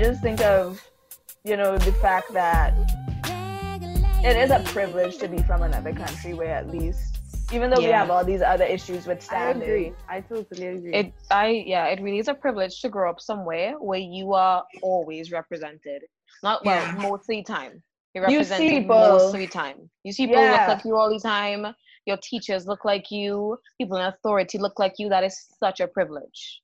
I just think of, you know, the fact that it is a privilege to be from another country where at least, even though we have all these other issues with standing. I agree. I totally agree. It I yeah, it really is a privilege to grow up somewhere where you are always represented. Not well, Yeah. most of the time. You're You see represented people- most time. You see people Yeah. look like you all the time. Your teachers look like you. People in authority look like you. That is such a privilege.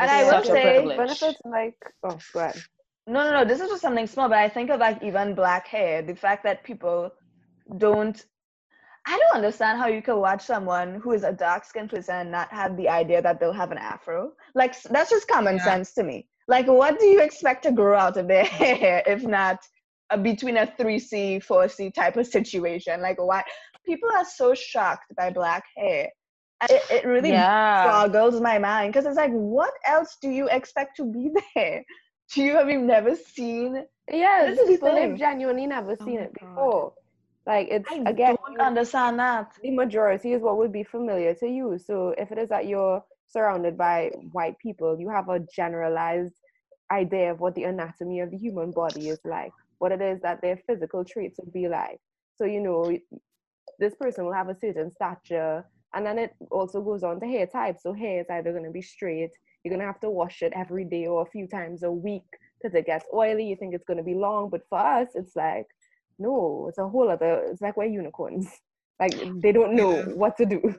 And I will say, benefits like oh, go ahead. No, no, no. This is just something small, but I think of like even black hair. The fact that people don't. I don't understand how you can watch someone who is a dark skinned person and not have the idea that they'll have an afro. Like that's just common Yeah. sense to me. Like, what do you expect to grow out of their hair if not a, between a three C, four C type of situation? Like, why people are so shocked by black hair? And It, it really yeah. boggles my mind because it's like, what else do you expect to be there? Do you have you never seen? yes This is the people thing. have genuinely never Oh seen my it God. before. Like it's I again don't understand that. the majority is what would be familiar to you. So if it is that you're surrounded by white people, you have a generalized idea of what the anatomy of the human body is like, what it is that their physical traits would be like. So you know, this person will have a certain stature, and then it also goes on to hair type. So hair is either going to be straight, you're going to have to wash it every day or a few times a week because it gets oily. You think it's going to be long, but for us, it's like no, it's a whole other. It's like we're unicorns. Like they don't know what to do.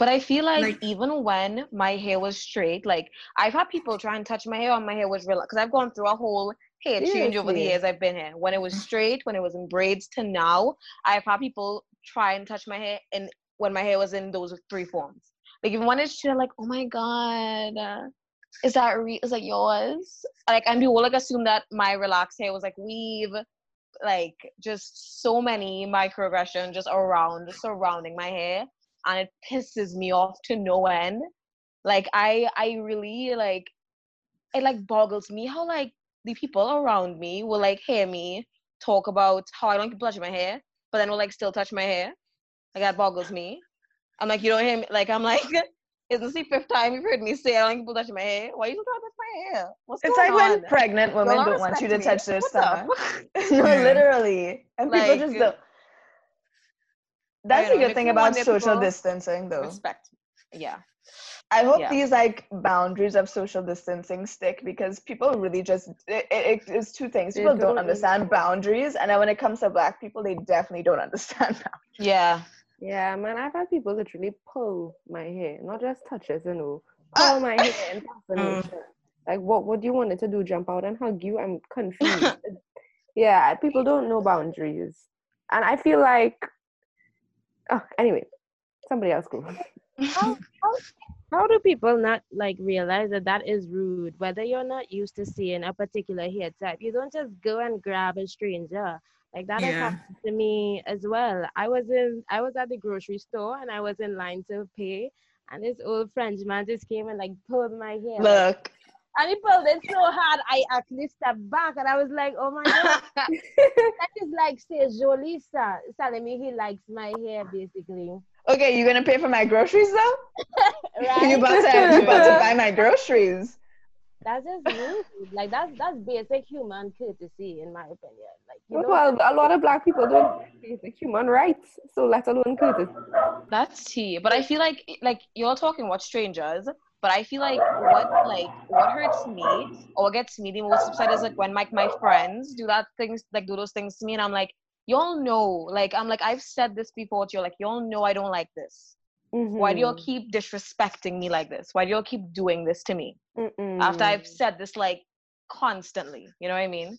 But I feel like, Like- even when my hair was straight, like I've had people try and touch my hair, and my hair was real. Because I've gone through a whole hair change over the years I've been here. When it was straight, when it was in braids, to now, I've had people try and touch my hair, and when my hair was in those three forms. Like when it's straight, like oh my god, is that re- is that yours? Like and people like assume that my relaxed hair was like weave, like just so many microaggression just around surrounding my hair and it pisses me off to no end. Like I I really like it like boggles me how like the people around me will like hear me talk about how I don't keep my hair, but then will like still touch my hair. Like that boggles me. I'm like, you don't hear me like I'm like isn't this the fifth time you've heard me say I don't like people touching my hair? Why you don't touch my hair? What's It's going like when pregnant women don't want you to respect touch their What the stomach. fuck? no, literally. And people just don't. That's the good thing about social distancing, though. Respect. Yeah. I hope Yeah. these like boundaries of social distancing stick because people really just it, it, it's two things. People don't understand boundaries, and then when it comes to black people, they definitely don't understand boundaries. Yeah. Yeah, man, I've had people literally pull my hair, not just touch it, you know, Ah. pull my hair in fascination. Like, what? What do you want it to do? Jump out and hug you? I'm confused. yeah, people don't know boundaries, and I feel like. Oh, anyway, somebody else go. how, how, how do people not like realize that that is rude whether you're not used to seeing a particular hair type you don't just go and grab a stranger like that has happened to me as well. I was in i was at the grocery store and i was in line to pay and this old french man just came and like pulled my hair. Look, and he pulled it so hard i actually stepped back and i was like oh my god. That is like say jolisa telling me he likes my hair basically. Okay, you're gonna pay for my groceries though? right You about to you about to buy my groceries? That's just rude. Like that's that's basic human courtesy, in my opinion. Like you know, Well, a lot of black people don't basic human rights, so let alone courtesy. That's tea. But I feel like like you're talking about strangers, but I feel like what like what hurts me or what gets me the most upset is like when like my friends do that things like do those things to me and I'm like, y'all know, like I'm like I've said this before to you, like y'all know I don't like this. Why do y'all Mhm. keep disrespecting me like this? Why do y'all keep doing this to me? Mm-mm. After I've said this like constantly. You know what I mean?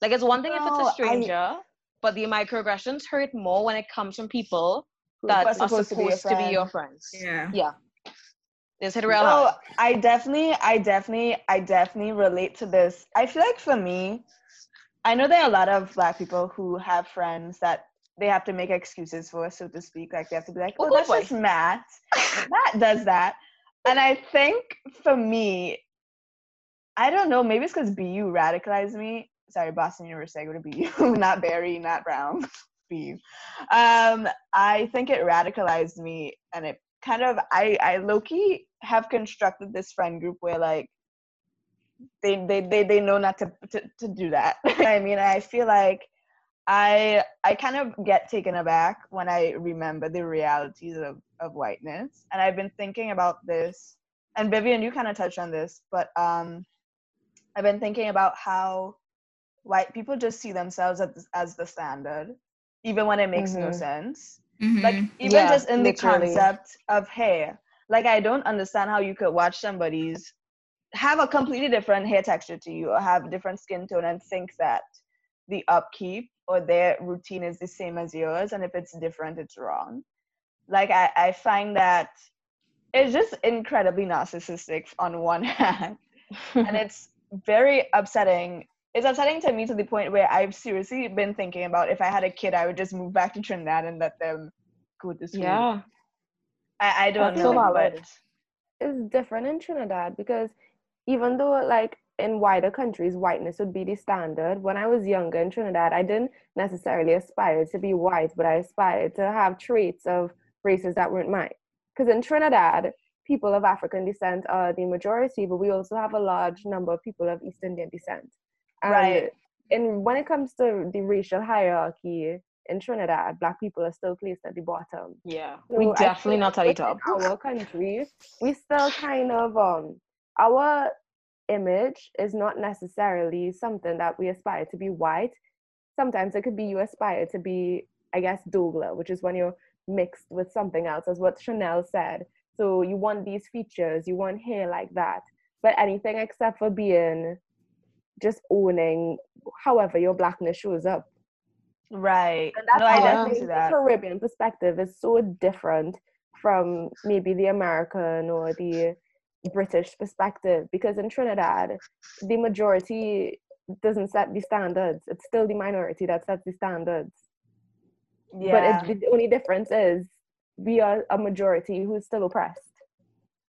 Like it's one thing if it's a a I- stranger, but the microaggressions hurt more when it comes from people Who that are supposed supposed, to be your to be your friends. Yeah. Yeah. It's hit real No, hard. I definitely, I definitely, I definitely relate to this. I feel like for me, I know there are a lot of black people who have friends that they have to make excuses for, so to speak. Like they have to be like, Oh, "Oh, that's boy." just Matt. Matt does that." And I think for me, I don't know. Maybe it's because BU radicalized me. Sorry, Boston University. I go to BU, not Barry, not Brown. BU. Um, I think it radicalized me, and it kind of I I low key have constructed this friend group where like they they they, they know not to, to to do that. I mean, I feel like I I kind of get taken aback when I remember the realities of of whiteness, and I've been thinking about this. And Vivian, you kind of touched on this, but um, I've been thinking about how white people just see themselves as as the standard, even when it makes no Mhm. sense. Mhm. Like even Yeah, just in the literally. concept of hair. Like I don't understand how you could watch somebody's have a completely different hair texture to you or have different skin tone and think that the upkeep or their routine is the same as yours and if it's different it's wrong. Like I, I find that it's just incredibly narcissistic on one hand and it's very upsetting it's upsetting to me to the point where I've seriously been thinking about if I had a kid, I would just move back to Trinidad and let them go to school. yeah. I, I don't That's know, so but. It's different in Trinidad because even though like in wider countries whiteness would be the standard, when I was younger in Trinidad, I didn't necessarily aspire to be white, but I aspired to have traits of races that weren't mine. Because in Trinidad, people of African descent are the majority, but we also have a large number of people of East Indian descent. And Right. And when it comes to the racial hierarchy in Trinidad, black people are still placed at the bottom. Yeah. So we definitely not at the top. Our country, we still kind of um our image is not necessarily something that we aspire to be white. Sometimes it could be you aspire to be, I guess, Dougla, which is when you're mixed with something else, as what Chanel said. So you want these features, you want hair like that, but anything except for being just owning however your blackness shows up. right. And that's No, I how I definitely see the. Caribbean perspective is so different from maybe the American or the British perspective because in Trinidad, the majority doesn't set the standards. It's still the minority that sets the standards. Yeah. But it, the only difference is we are a majority who's still oppressed,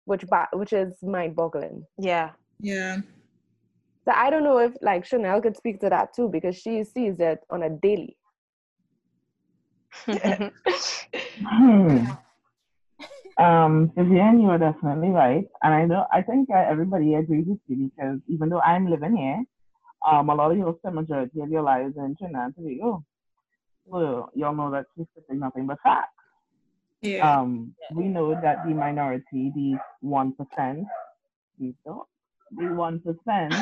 which ba- which is mind-boggling. Yeah. yeah. So I don't know if like Chanel could speak to that too because she sees it on a daily. Hmm. Um, Vivian, you are definitely right, and I know I think uh, everybody agrees with you because even though I'm living here, um, a lot of you spend majority of your lives in Trinidad and Tobago, so y'all know that she's speaking nothing but facts. Yeah. Um, we know that the minority, the one percent, the one percent,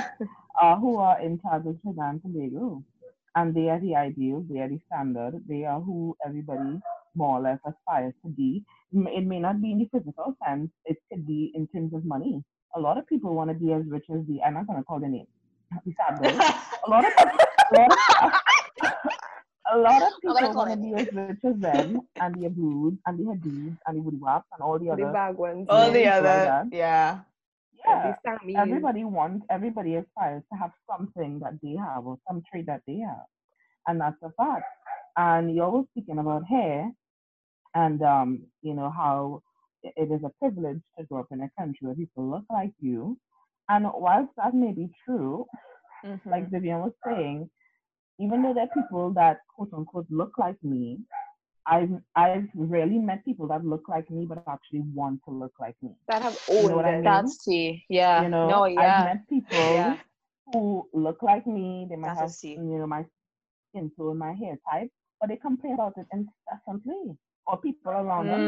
uh, who are in charge of Trinidad and Tobago, and they are the ideal, they are the standard, they are who everybody more or less aspires to be. It may not be in the physical sense, it could be in terms of money. A lot of people want to be as rich as the, I'm not going to call the name. A lot of, a lot of, a lot of people call want to be as rich as them, and the Abud, and the Hadid, and the Woody Waps, and all the other The other. bag ones. All the people like other, that. yeah. Yeah, the everybody wants, everybody aspires to have something that they have or some trait that they have, and that's a fact. And you're always speaking about hair, and um, you know how it is a privilege to grow up in a country where people look like you. And whilst that may be true, like Mhm. Vivian was saying, even though there are people that quote unquote look like me, I've I've rarely met people that look like me but actually want to look like me. that have You know what I mean? That's tea. Yeah. You know, no, yeah. I've met people Yeah. who look like me. They might That's have, you know, my skin tone, my hair type, but they complain about it incessantly. Or people around them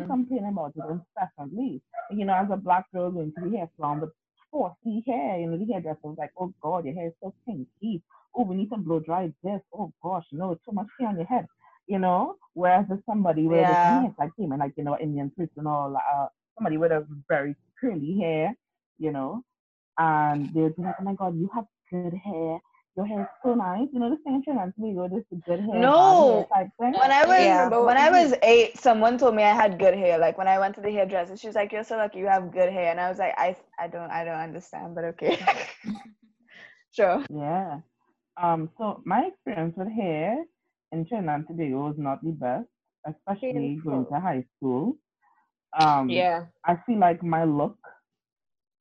Mm. complain about it incessantly. You know, as a black girl going to the hair salon, the forcey hair, you know, the hairdresser was like, oh God, your hair is so kinky. Oh, we need to blow dry this. Oh gosh, no, too much hair on your head. You know, whereas if somebody with Yeah. a hair, like him, and like, you know, Indian priest and all, uh, somebody with a very curly hair, you know, and they'd be like, oh my God, you have good hair. Your hair is so nice. You know, the same thing and Tobago, this is good hair, bad No. hair type thing. When I was Yeah. when I was eight, someone told me I had good hair. Like when I went to the hairdresser, she was like, "You're so lucky, you have good hair," and I was like, "I I don't I don't understand, but okay." sure. Yeah. Um, so my experience with hair in Trinidad and Tobago was not the best, especially going to high school. Um, Yeah. I feel like my look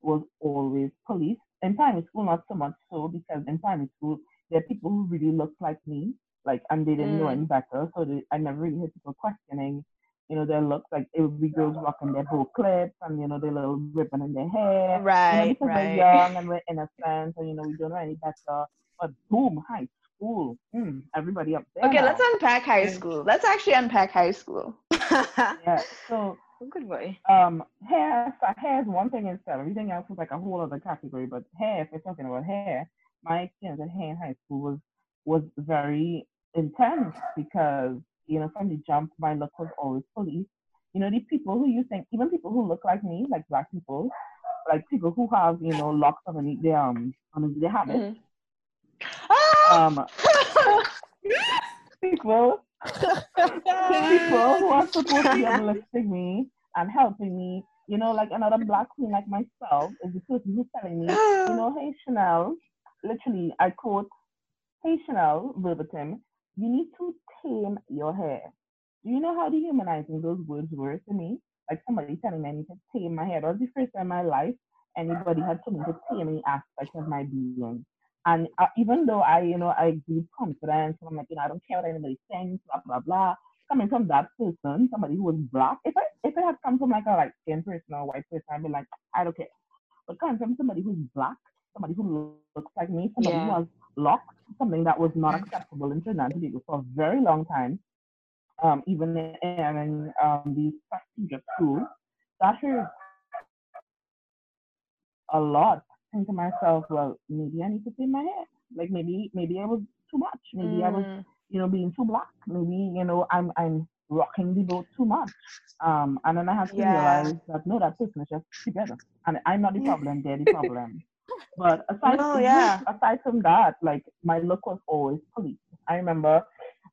was always policed. In primary school, not so much so because in primary school there are people who really looked like me, like and they didn't know Mm. any better, so they, I never really had people questioning you know, their looks. Like it would be girls rocking their bow clips and you know their little ribbon in their hair. You know, Right, because right. we're young and we're innocent, and you know we don't know any better. But boom, high school, mm, everybody up there. Okay, now. let's unpack high school. Let's actually unpack high school. Yeah. So Good boy. um, hair, so hair is one thing in itself. Everything else is like a whole other category. But hair, if we're talking about hair, my experience at hair in high school was was very intense because you know from the jump, my look was always police. You know, the people who you think, even people who look like me, like black people, like people who have you know locks underneath their um underneath their habit. Mhm. Ah! Um, people people who are supposed to be uplifting me and helping me, you know, like another black queen like myself is the person who's telling me, you know, hey Chanel, literally, I quote, hey Chanel, verbatim, you need to tame your hair. Do you know how dehumanizing those words were to me? Like somebody telling me I need to tame my hair. That was the first time in my life anybody had told me to tame any aspect of my being. And uh, even though I, you know, I give confidence, I'm like, you know, I don't care what anybody thinks, blah blah blah. Coming from that person, somebody who was black, if I if it had come from like a light skinned person or white person, I'd be like, I don't care. But coming from somebody who's black, somebody who looks like me, somebody who Yeah. has locks, something that was not acceptable in Trinidad and Tobago for a very long time, um, even in, in um, the prestigious school, that hurt a lot. Think to myself, well, maybe I need to trim my hair. Like maybe maybe I was too much. Maybe I was Mm. you know, being too black. Maybe, you know, I'm I'm rocking the boat too much. Um, and then I have to Yeah. realize that no, that person is just together. And I'm not the problem, they're the problem. But aside No, from yeah. aside from that, like my look was always police. I remember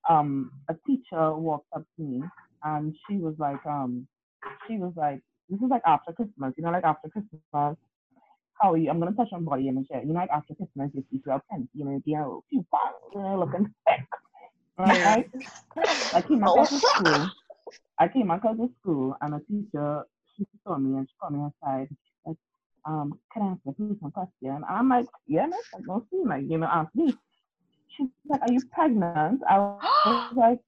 um a teacher walked up to me and she was like, um, she was like, this is like after Christmas, you know, like after Christmas, I'm gonna touch on body image here. You know, like after Christmas, you see twelve pence, you know, you know, few pounds, you looking thick. Right? I came across to school. I came across to school and a teacher she saw me and she called me aside. Like, um, can I ask you some question? And I'm like, yeah, no, like, no, see, like, you know, ask me. She's like, are you pregnant? I was like,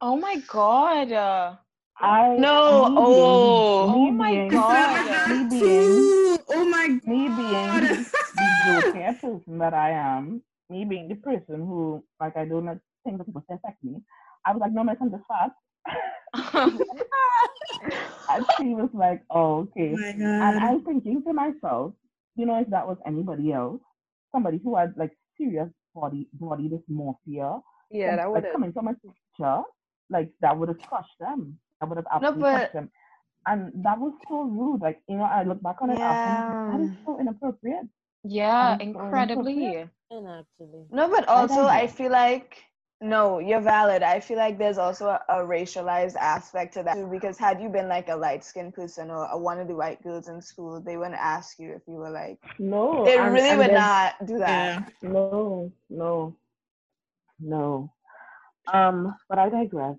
Oh my god. Uh, I No, oh. being, Oh my God. being. Oh my god. me being the, the person that I am, me being the person who, like, I don't think that people say affect me, I was like, no, my son just fast. and she was like, oh, okay. Oh And I'm thinking to myself, you know, if that was anybody else, somebody who had like serious body body dysmorphia, Yeah, that would like have. coming from a teacher, like that would have crushed them. That would have No, absolutely but- crushed them. And that was so rude. Like, you know, I look back on it after, that is so inappropriate. yeah, That is so incredibly. inappropriate. No, but also I digress. feel like no, you're valid. I feel like there's also a, a racialized aspect to that too, because had you been like a light skinned person or a, one of the white girls in school, they wouldn't ask you if you were like. No. They and- really and would then- not do that. Yeah. No, no, no. Um, but I digress.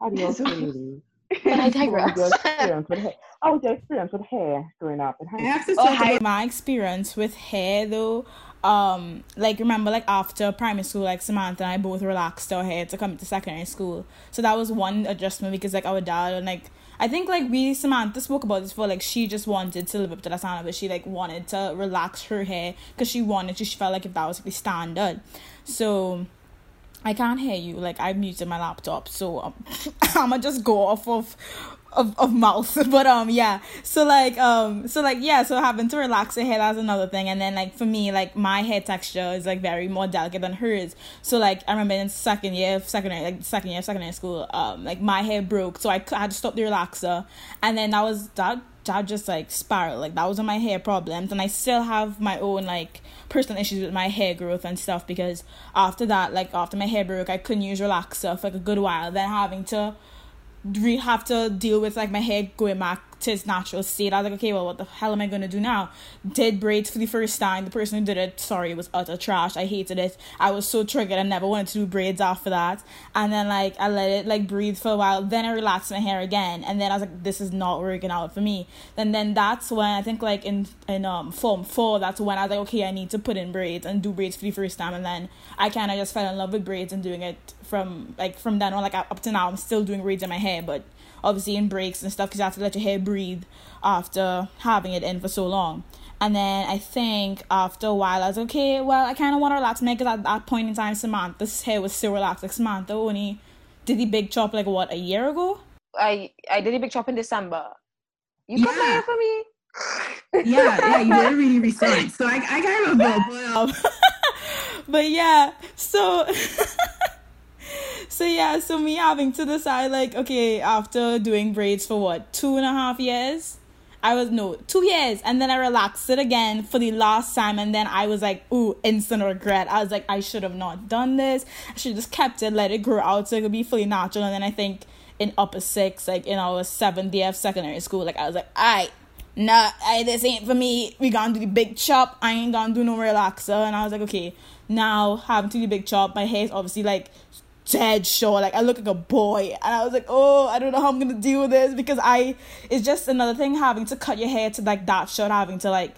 How do you So- feel? But I How your digress. experience with hair? How was your experience with hair growing up? in high I have to Oh, talk about my experience with hair though. Um, like remember, like after primary school, like Samantha and I both relaxed our hair to come to secondary school. So that was one adjustment because like our dad and like I think like we Samantha spoke about this before. Like she just wanted to live up to that standard, but she like wanted to relax her hair because she wanted to. She felt like if that was like the standard, so. I can't hear you. Like I've muted my laptop, so um, I'ma just go off of, of of mouth. But um, yeah. So like um, so like yeah. So having to relax the hair that's another thing. And then like for me, like my hair texture is like very more delicate than hers. So like I remember in second year secondary, like second year secondary school, um, like my hair broke, so I had to stop the relaxer, and then that was that that just like spiraled. Like that was my hair problems, and I still have my own like personal issues with my hair growth and stuff because after that, like after my hair broke, I couldn't use relaxer for like a good while. Then having to re have to deal with like my hair going back to natural state. I was like, okay, well, what the hell am I gonna do now? Did braids for the first time. The person who did it, sorry, it was utter trash. I hated it. I was so triggered. I never wanted to do braids after that. And then like I let it like breathe for a while. Then I relaxed my hair again. And then I was like, this is not working out for me. Then then that's when I think like in in um form four, that's when I was like, okay, I need to put in braids and do braids for the first time. And then I kind of just fell in love with braids and doing it from like from then on like up to now. I'm still doing braids in my hair, but obviously in breaks and stuff because you have to let your hair breathe after having it in for so long. And then I think after a while, I was okay. Well, I kind of want to relax my because at that point in time, Samantha's hair was still relaxed. Like Samantha only did the big chop like what a year ago. I I did a big chop in December. You cut my Yeah. hair for me. yeah, yeah, you did really recent. So I, I kind of go, but but yeah, so so yeah, so me having to decide like, okay, after doing braids for what two and a half years, I was no two years, and then I relaxed it again for the last time, and then I was like, ooh, instant regret. I was like, I should have not done this. I should just kept it, let it grow out so it could be fully natural, and then I think in upper six, like in our seventh year of secondary school, like I was like, alright nah, I, this ain't for me. We gonna do the big chop. I ain't gonna do no relaxer. And I was like, okay, now having to do the big chop, my hair's obviously like dead short. Like I look like a boy. And I was like, oh, I don't know how I'm gonna deal with this because I it's just another thing having to cut your hair to like that short, having to like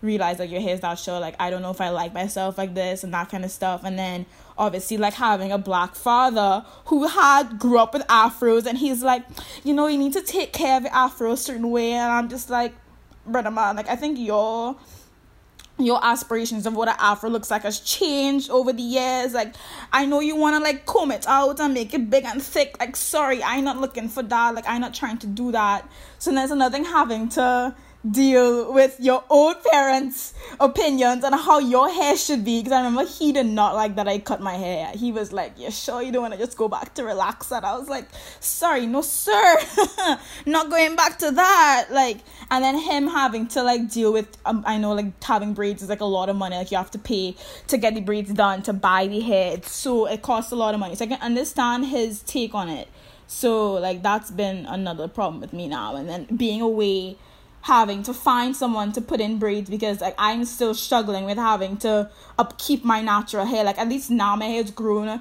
realize like your hair's that short. Like I don't know if I like myself like this and that kind of stuff. And then obviously like having a black father who had grew up with afros and he's like, you know, you need to take care of your afro a certain way. And I'm just like, brother man, like I think your your aspirations of what an afro looks like has changed over the years. Like, I know you want to like comb it out and make it big and thick. Like, sorry, I'm not looking for that. Like, I'm not trying to do that. So there's another thing having to deal with your own parents' opinions on how your hair should be. Because I remember he did not like that I cut my hair. He was like, "You sure you don't want to just go back to relax?" And I was like, "Sorry, no, sir, not going back to that." Like, and then him having to like deal with, um, I know like having braids is like a lot of money. Like you have to pay to get the braids done to buy the hair. It's so it costs a lot of money. So I can understand his take on it. So like that's been another problem with me now. And then being away having to find someone to put in braids because like I'm still struggling with having to upkeep my natural hair. Like at least now my hair's grown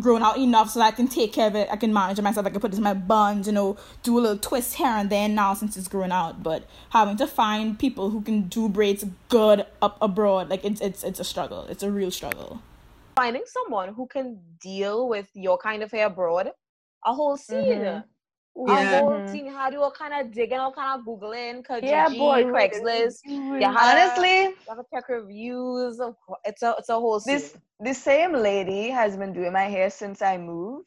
grown out enough so that I can take care of it. I can manage it myself. I can put it in my buns, you know, do a little twist here and there now since it's grown out. But having to find people who can do braids good up abroad, like it's it's it's a struggle. It's a real struggle. Finding someone who can deal with your kind of hair abroad, a whole scene. Mhm. A Yeah. whole Mhm. scene. How do you kind of digging, all kind of googling, Kijiji, Yeah, boy. Craigslist. Yeah, Honestly, You have to check reviews. of- It's a it's a whole scene. this the same lady has been doing my hair since I moved.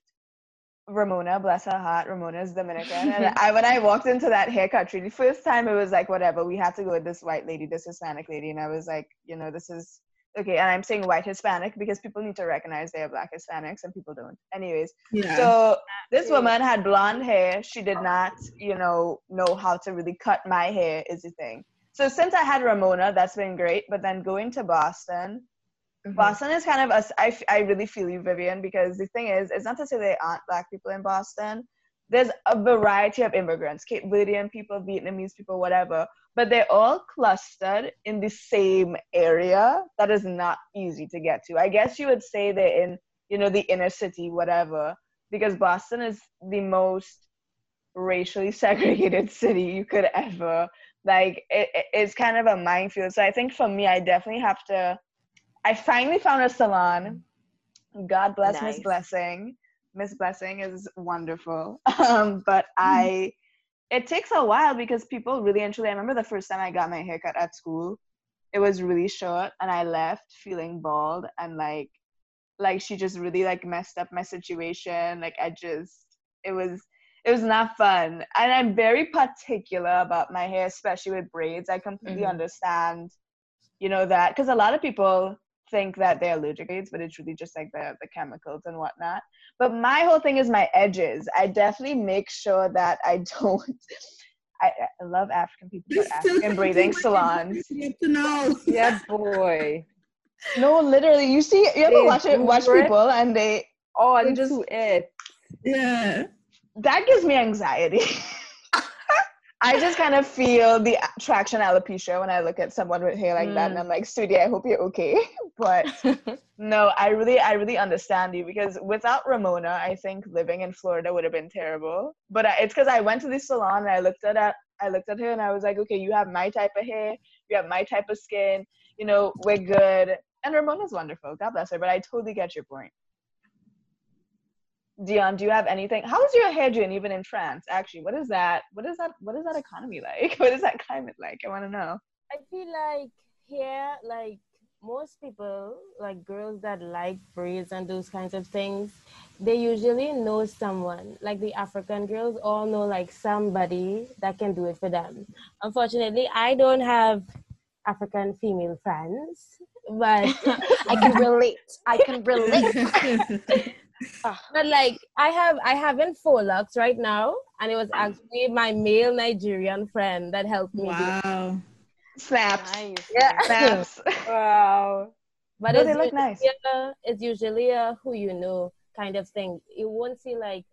Ramona, bless her heart, Ramona is Dominican. And I when I walked into that haircut tree, the first time it was like whatever, we had to go with this white lady, this Hispanic lady, and I was like, you know, this is okay. And I'm saying white Hispanic because people need to recognize they are black Hispanics and people don't. Anyways, yeah. so this woman had blonde hair. She did not, you know, know how to really cut my hair is the thing. So since I had Ramona, that's been great. But then going to Boston, Mhm. Boston is kind of a, I, f- I really feel you, Vivian, because the thing is, it's not to say there aren't black people in Boston. There's a variety of immigrants, Cape Verdean people, Vietnamese people, whatever, but they're all clustered in the same area. That is not easy to get to. I guess you would say they're in, you know, the inner city, whatever, because Boston is the most racially segregated city you could ever like it, it- it's kind of a minefield. So i think for me i definitely have to i finally found a salon. God bless miss blessing. Miss blessing is wonderful. Um but i it takes a while because people really and truly i remember the first time i got my haircut at school it was really short and i left feeling bald and like like she just really like messed up my situation. Like i just it was it was not fun. And i'm very particular about my hair especially with braids. I completely Mhm. understand you know that because a lot of people think that they're allergic to but it's really just like the, the chemicals and whatnot but my whole thing is my edges i definitely make sure that i don't i, I love african people but african braiding salons to know. Yeah, boy. no literally you see you ever They watch it watch it. people and they oh, They just- to it. Yeah. that gives me anxiety. I just kind of feel the attraction alopecia when I look at someone with hair like that, and Mm. I'm like, "Sweetie, I hope you're okay." But no, I really, I really understand you because without Ramona, I think living in Florida would have been terrible. But I, it's because I went to the salon and I looked at that, I looked at her and I was like, "Okay, you have my type of hair, you have my type of skin, you know, we're good." And Ramona's wonderful, God bless her. But I totally get your point. Dion, do you have anything? How is your hair doing even in France? Actually, what is that? What is that? What is that economy like? What is that climate like? I want to know. I feel like here, like most people, like girls that like braids and those kinds of things, they usually know someone. Like the African girls all know like somebody that can do it for them. Unfortunately, I don't have African female friends, but I can relate. I can relate. but like I have I have in four Folux right now, and it was actually my male Nigerian friend that helped me. Wow. Snaps. Nice. Yeah. Snaps. Wow. But No, it's they look usually nice. a- it's usually a who you know kind of thing. You won't see like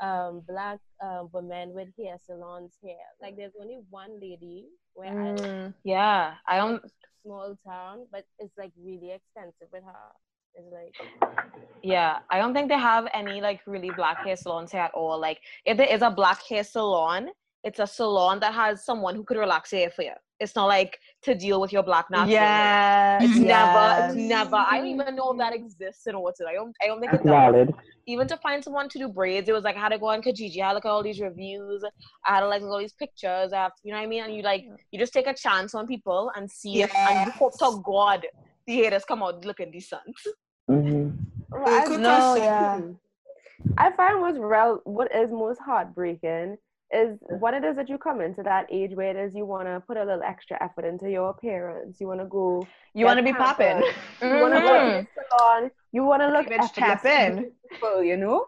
um black um women with hair salons here. Like there's only one lady where I Mm, yeah, I don't. small town, but it's like really expensive with her. It's like Yeah, I don't think they have any like really black hair salons here at all. Like, if there is a black hair salon, it's a salon that has someone who could relax your hair for you. It's not like to deal with your black natural. hair. Yes. It's never, it's yes. never. I don't even know if that exists in Orchard. I don't, I don't think That's it does. valid. Even to find someone to do braids, it was like I had to go on Kijiji. I had to look at all these reviews. I had to like look at all these pictures. I have, to, you know what I mean? And you like, you just take a chance on people and see if, and hope to God the haters come out looking decent. hmm Right. No, yeah. I find what's real, what is most heartbreaking is when it is that you come into that age where it is you want to put a little extra effort into your appearance. You want to go, You want to be Get popping. pampered. you want to go to the salon, you want to look Bitch, tap effortlessly in. beautiful, you know.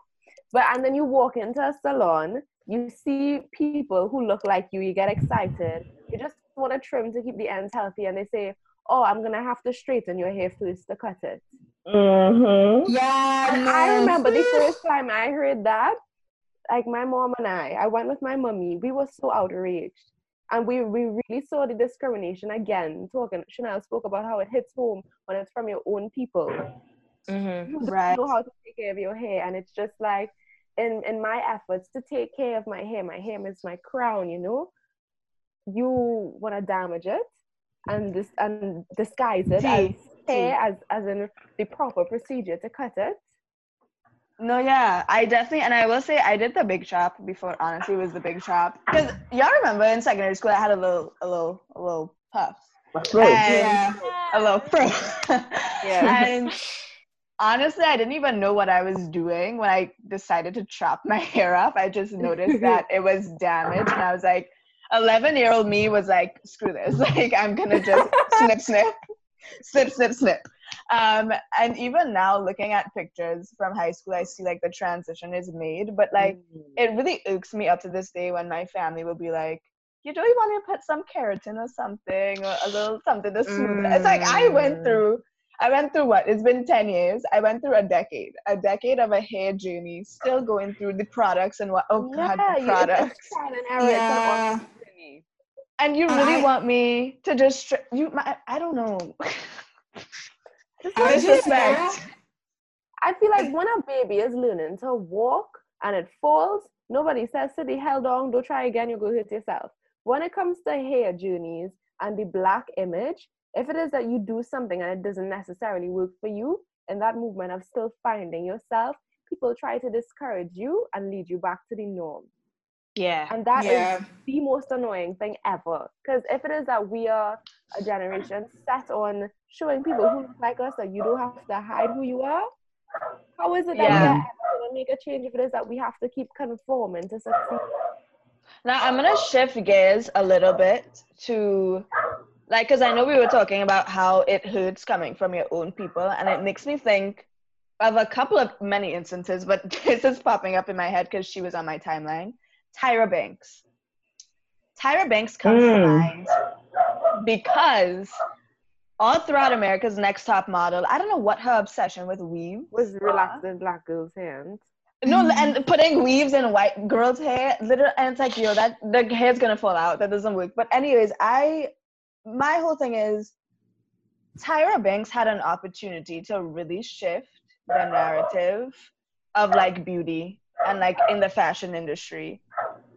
But and then you walk into a salon, you see people who look like you, you get excited. You just want to trim to keep the ends healthy, and they say, "Oh, I'm gonna have to straighten your hair first to cut it." Mm-hmm. Yeah, And no. I remember the first time I heard that, like my mom and I, I went with my mommy. We were so outraged, and we we really saw the discrimination again. Talking, Chanel spoke about how it hits home when it's from your own people. Mm-hmm. You don't Right. know how to take care of your hair, and it's just like in in my efforts to take care of my hair, my hair is my crown. You know, you want to damage it and this and disguise it as hair as as in the proper procedure to cut it. No, yeah, I definitely, and I will say I did the big chop before. Honestly, it was the big chop because y'all remember in secondary school I had a little, a little, a little puff, and Yeah. a little fro. Yeah. and honestly, I didn't even know what I was doing when I decided to chop my hair off. I just noticed that it was damaged, and I was like, 11 year old me was like, screw this. Like, I'm gonna just snip, snip, snip, snip, snip. Um, and even now, looking at pictures from high school, I see like the transition is made, but like, it really irks me up to this day when my family will be like, you don't want to put some keratin or something or a little something to smooth it. It's like I went Mm. through I went through what? It's been 10 years. I went through a decade. A decade of a hair journey, still going through the products and what oh god, the you- it's products. trial and error. It's an Yeah. Honest journey. And you really I- want me to just stri- you my, I don't know. I just Disrespect. I feel like when a baby is learning to walk and it falls, nobody says, City, held on, don't try again, you'll go hurt yourself. When it comes to hair journeys and the black image, if it is that you do something and it doesn't necessarily work for you, in that movement of still finding yourself, people try to discourage you and lead you back to the norm. Yeah. And that is Yeah. the most annoying thing ever. Because if it is that we are a generation set on showing people who look like us that you don't have to hide who you are, how is it that we're ever going to make a change if it is that we have to keep conforming to succeed? Now I'm gonna shift gears a little bit to like because I know we were talking about how it hurts coming from your own people, and it makes me think of a couple of many instances, but this is popping up in my head because she was on my timeline. Tyra Banks. Tyra Banks comes to Mm. mind because all throughout America's Next Top Model, I don't know what her obsession with weave Was relaxed in black girls' hands. no, and putting weaves in white girls' hair, literally, and it's like, yo, that the hair's gonna fall out. That doesn't work. But anyways, I, my whole thing is, Tyra Banks had an opportunity to really shift the narrative of like beauty and like in the fashion industry,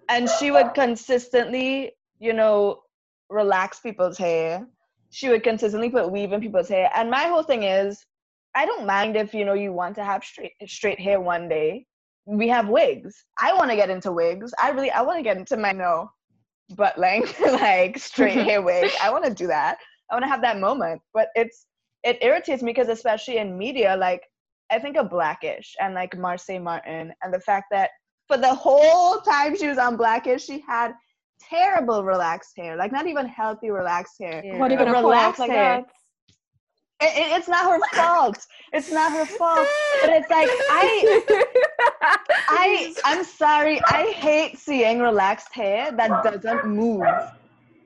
and she would consistently, you know, relax people's hair. She would consistently put weave in people's hair, and my whole thing is, I don't mind if you know you want to have straight straight hair one day, we have wigs. I want to get into wigs. I really I want to get into my no butt length like straight hair wig. I want to do that. I want to have that moment. But it's it irritates me because especially in media, like I think of Blackish and like Marsai Martin and the fact that for the whole time she was on Blackish, she had terrible relaxed hair, like not even healthy relaxed hair. Yeah. What are you But gonna call relaxed out like hair. that? It, it- it's not her fault. It's not her fault. But it's like I I I'm sorry. I hate seeing relaxed hair that doesn't move.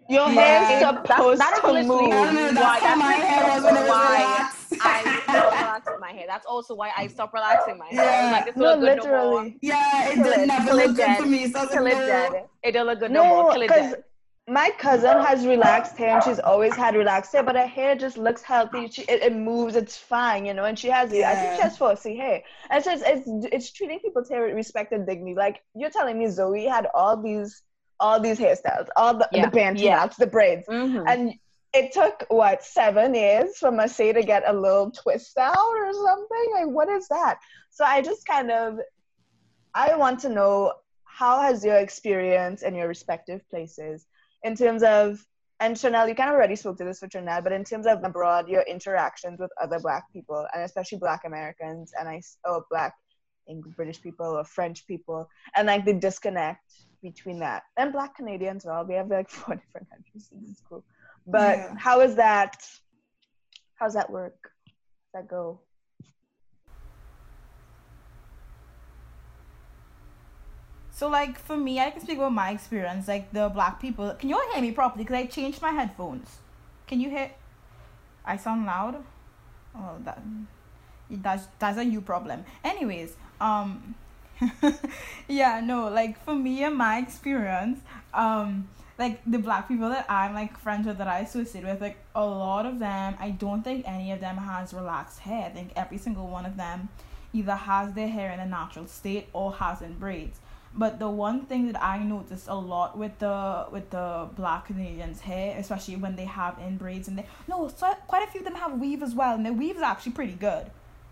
Your hair is Yeah. supposed that is to move. I don't Why, that's how my hair was when it was why relaxed. I stop my hair. That's also why I stopped relaxing my hair. I was Yeah. like, this No, don't look good no more. literally. Yeah, it Kill did it, never kill look good dead. for me. So Kill it no. dead. It don't look good no, No, more. Kill it because dead. my cousin has relaxed hair and she's always had relaxed hair, but her hair just looks healthy. She, it, it moves, it's fine, you know. And she has, I think she Yeah. has 4C hair, and so it's, it's it's treating people's hair with respect and dignity. Like you're telling me, Zoe had all these all these hairstyles, all the, Yeah, the bantu yeah. knots, the braids, Mhm. and it took what seven years for Marsai to get a little twist out or something. Like what is that? So I just kind of I want to know how has your experience in your respective places in terms of and Chanel, you kind of already spoke to this for Trinidad, but in terms of abroad, your interactions with other Black people, and especially Black Americans, and I or Black English, British people or French people, and like the disconnect between that and Black Canadians. Well, we have like four different countries. It's cool, but Yeah. how is that? How's that work? How's that go? So like for me, I can speak about my experience. Like the black people. Can you all hear me properly? Because I changed my headphones. Can you hear? I sound loud. Oh, that that's that's a you problem. Anyways, um, yeah, no, like for me and my experience, um, like the black people that I'm like friends with that I associate with, like a lot of them, I don't think any of them has relaxed hair. I think every single one of them either has their hair in a natural state or has in braids. But the one thing that I noticed a lot with the with the black Canadians hair, especially when they have in braids and they no, so quite a few of them have weave as well, and their weave is actually pretty good.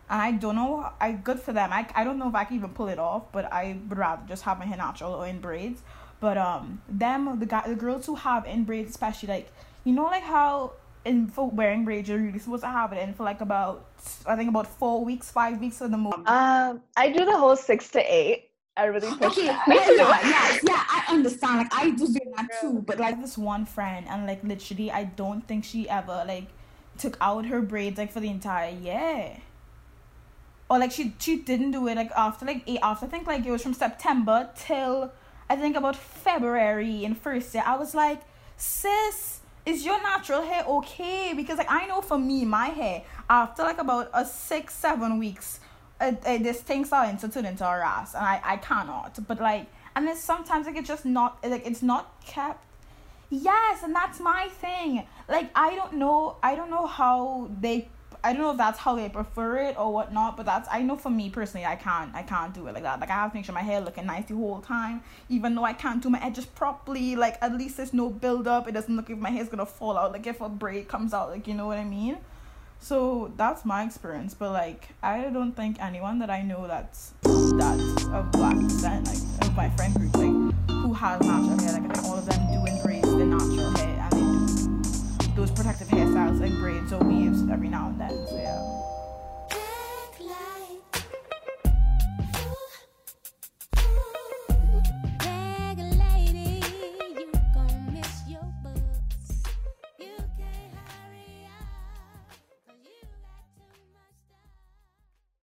And I don't know, I good for them. I, I don't know if I can even pull it off, but I would rather just have my hair natural or in braids. But um, them the guy the girls who have in braids, especially like you know like how in for wearing braids you're really supposed to have it in for like about I think about four weeks, five weeks of the most. Um, I do the whole six to eight. I really push Okay, that. yeah, yeah, yeah, yeah, I understand. Like I do doing that too, but like this one friend and like literally I don't think she ever like took out her braids like for the entire year. Or like she she didn't do it like after like eight after I think like it was from September till I think about February in first year. I was like, sis, is your natural hair okay? Because like I know for me, my hair after like about a six seven weeks, uh, uh, this thing starting to turn into a ras, and I I cannot. But like, and then sometimes like it's just not like it's not kept. Yes, and that's my thing. Like I don't know, I don't know how they. I don't know if that's how they prefer it or whatnot, but that's I know for me personally, I can't I can't do it like that. Like I have to make sure my hair looking nice the whole time, even though I can't do my edges properly. Like at least there's no build up. It doesn't look like my hair's gonna fall out. Like if a braid comes out, like you know what I mean. So that's my experience, but like I don't think anyone that I know that's that's of black descent, like of my friend group, like who has natural hair, like I think all of them do embrace the natural hair those protective hairstyles like braids or weaves every now and then. So yeah.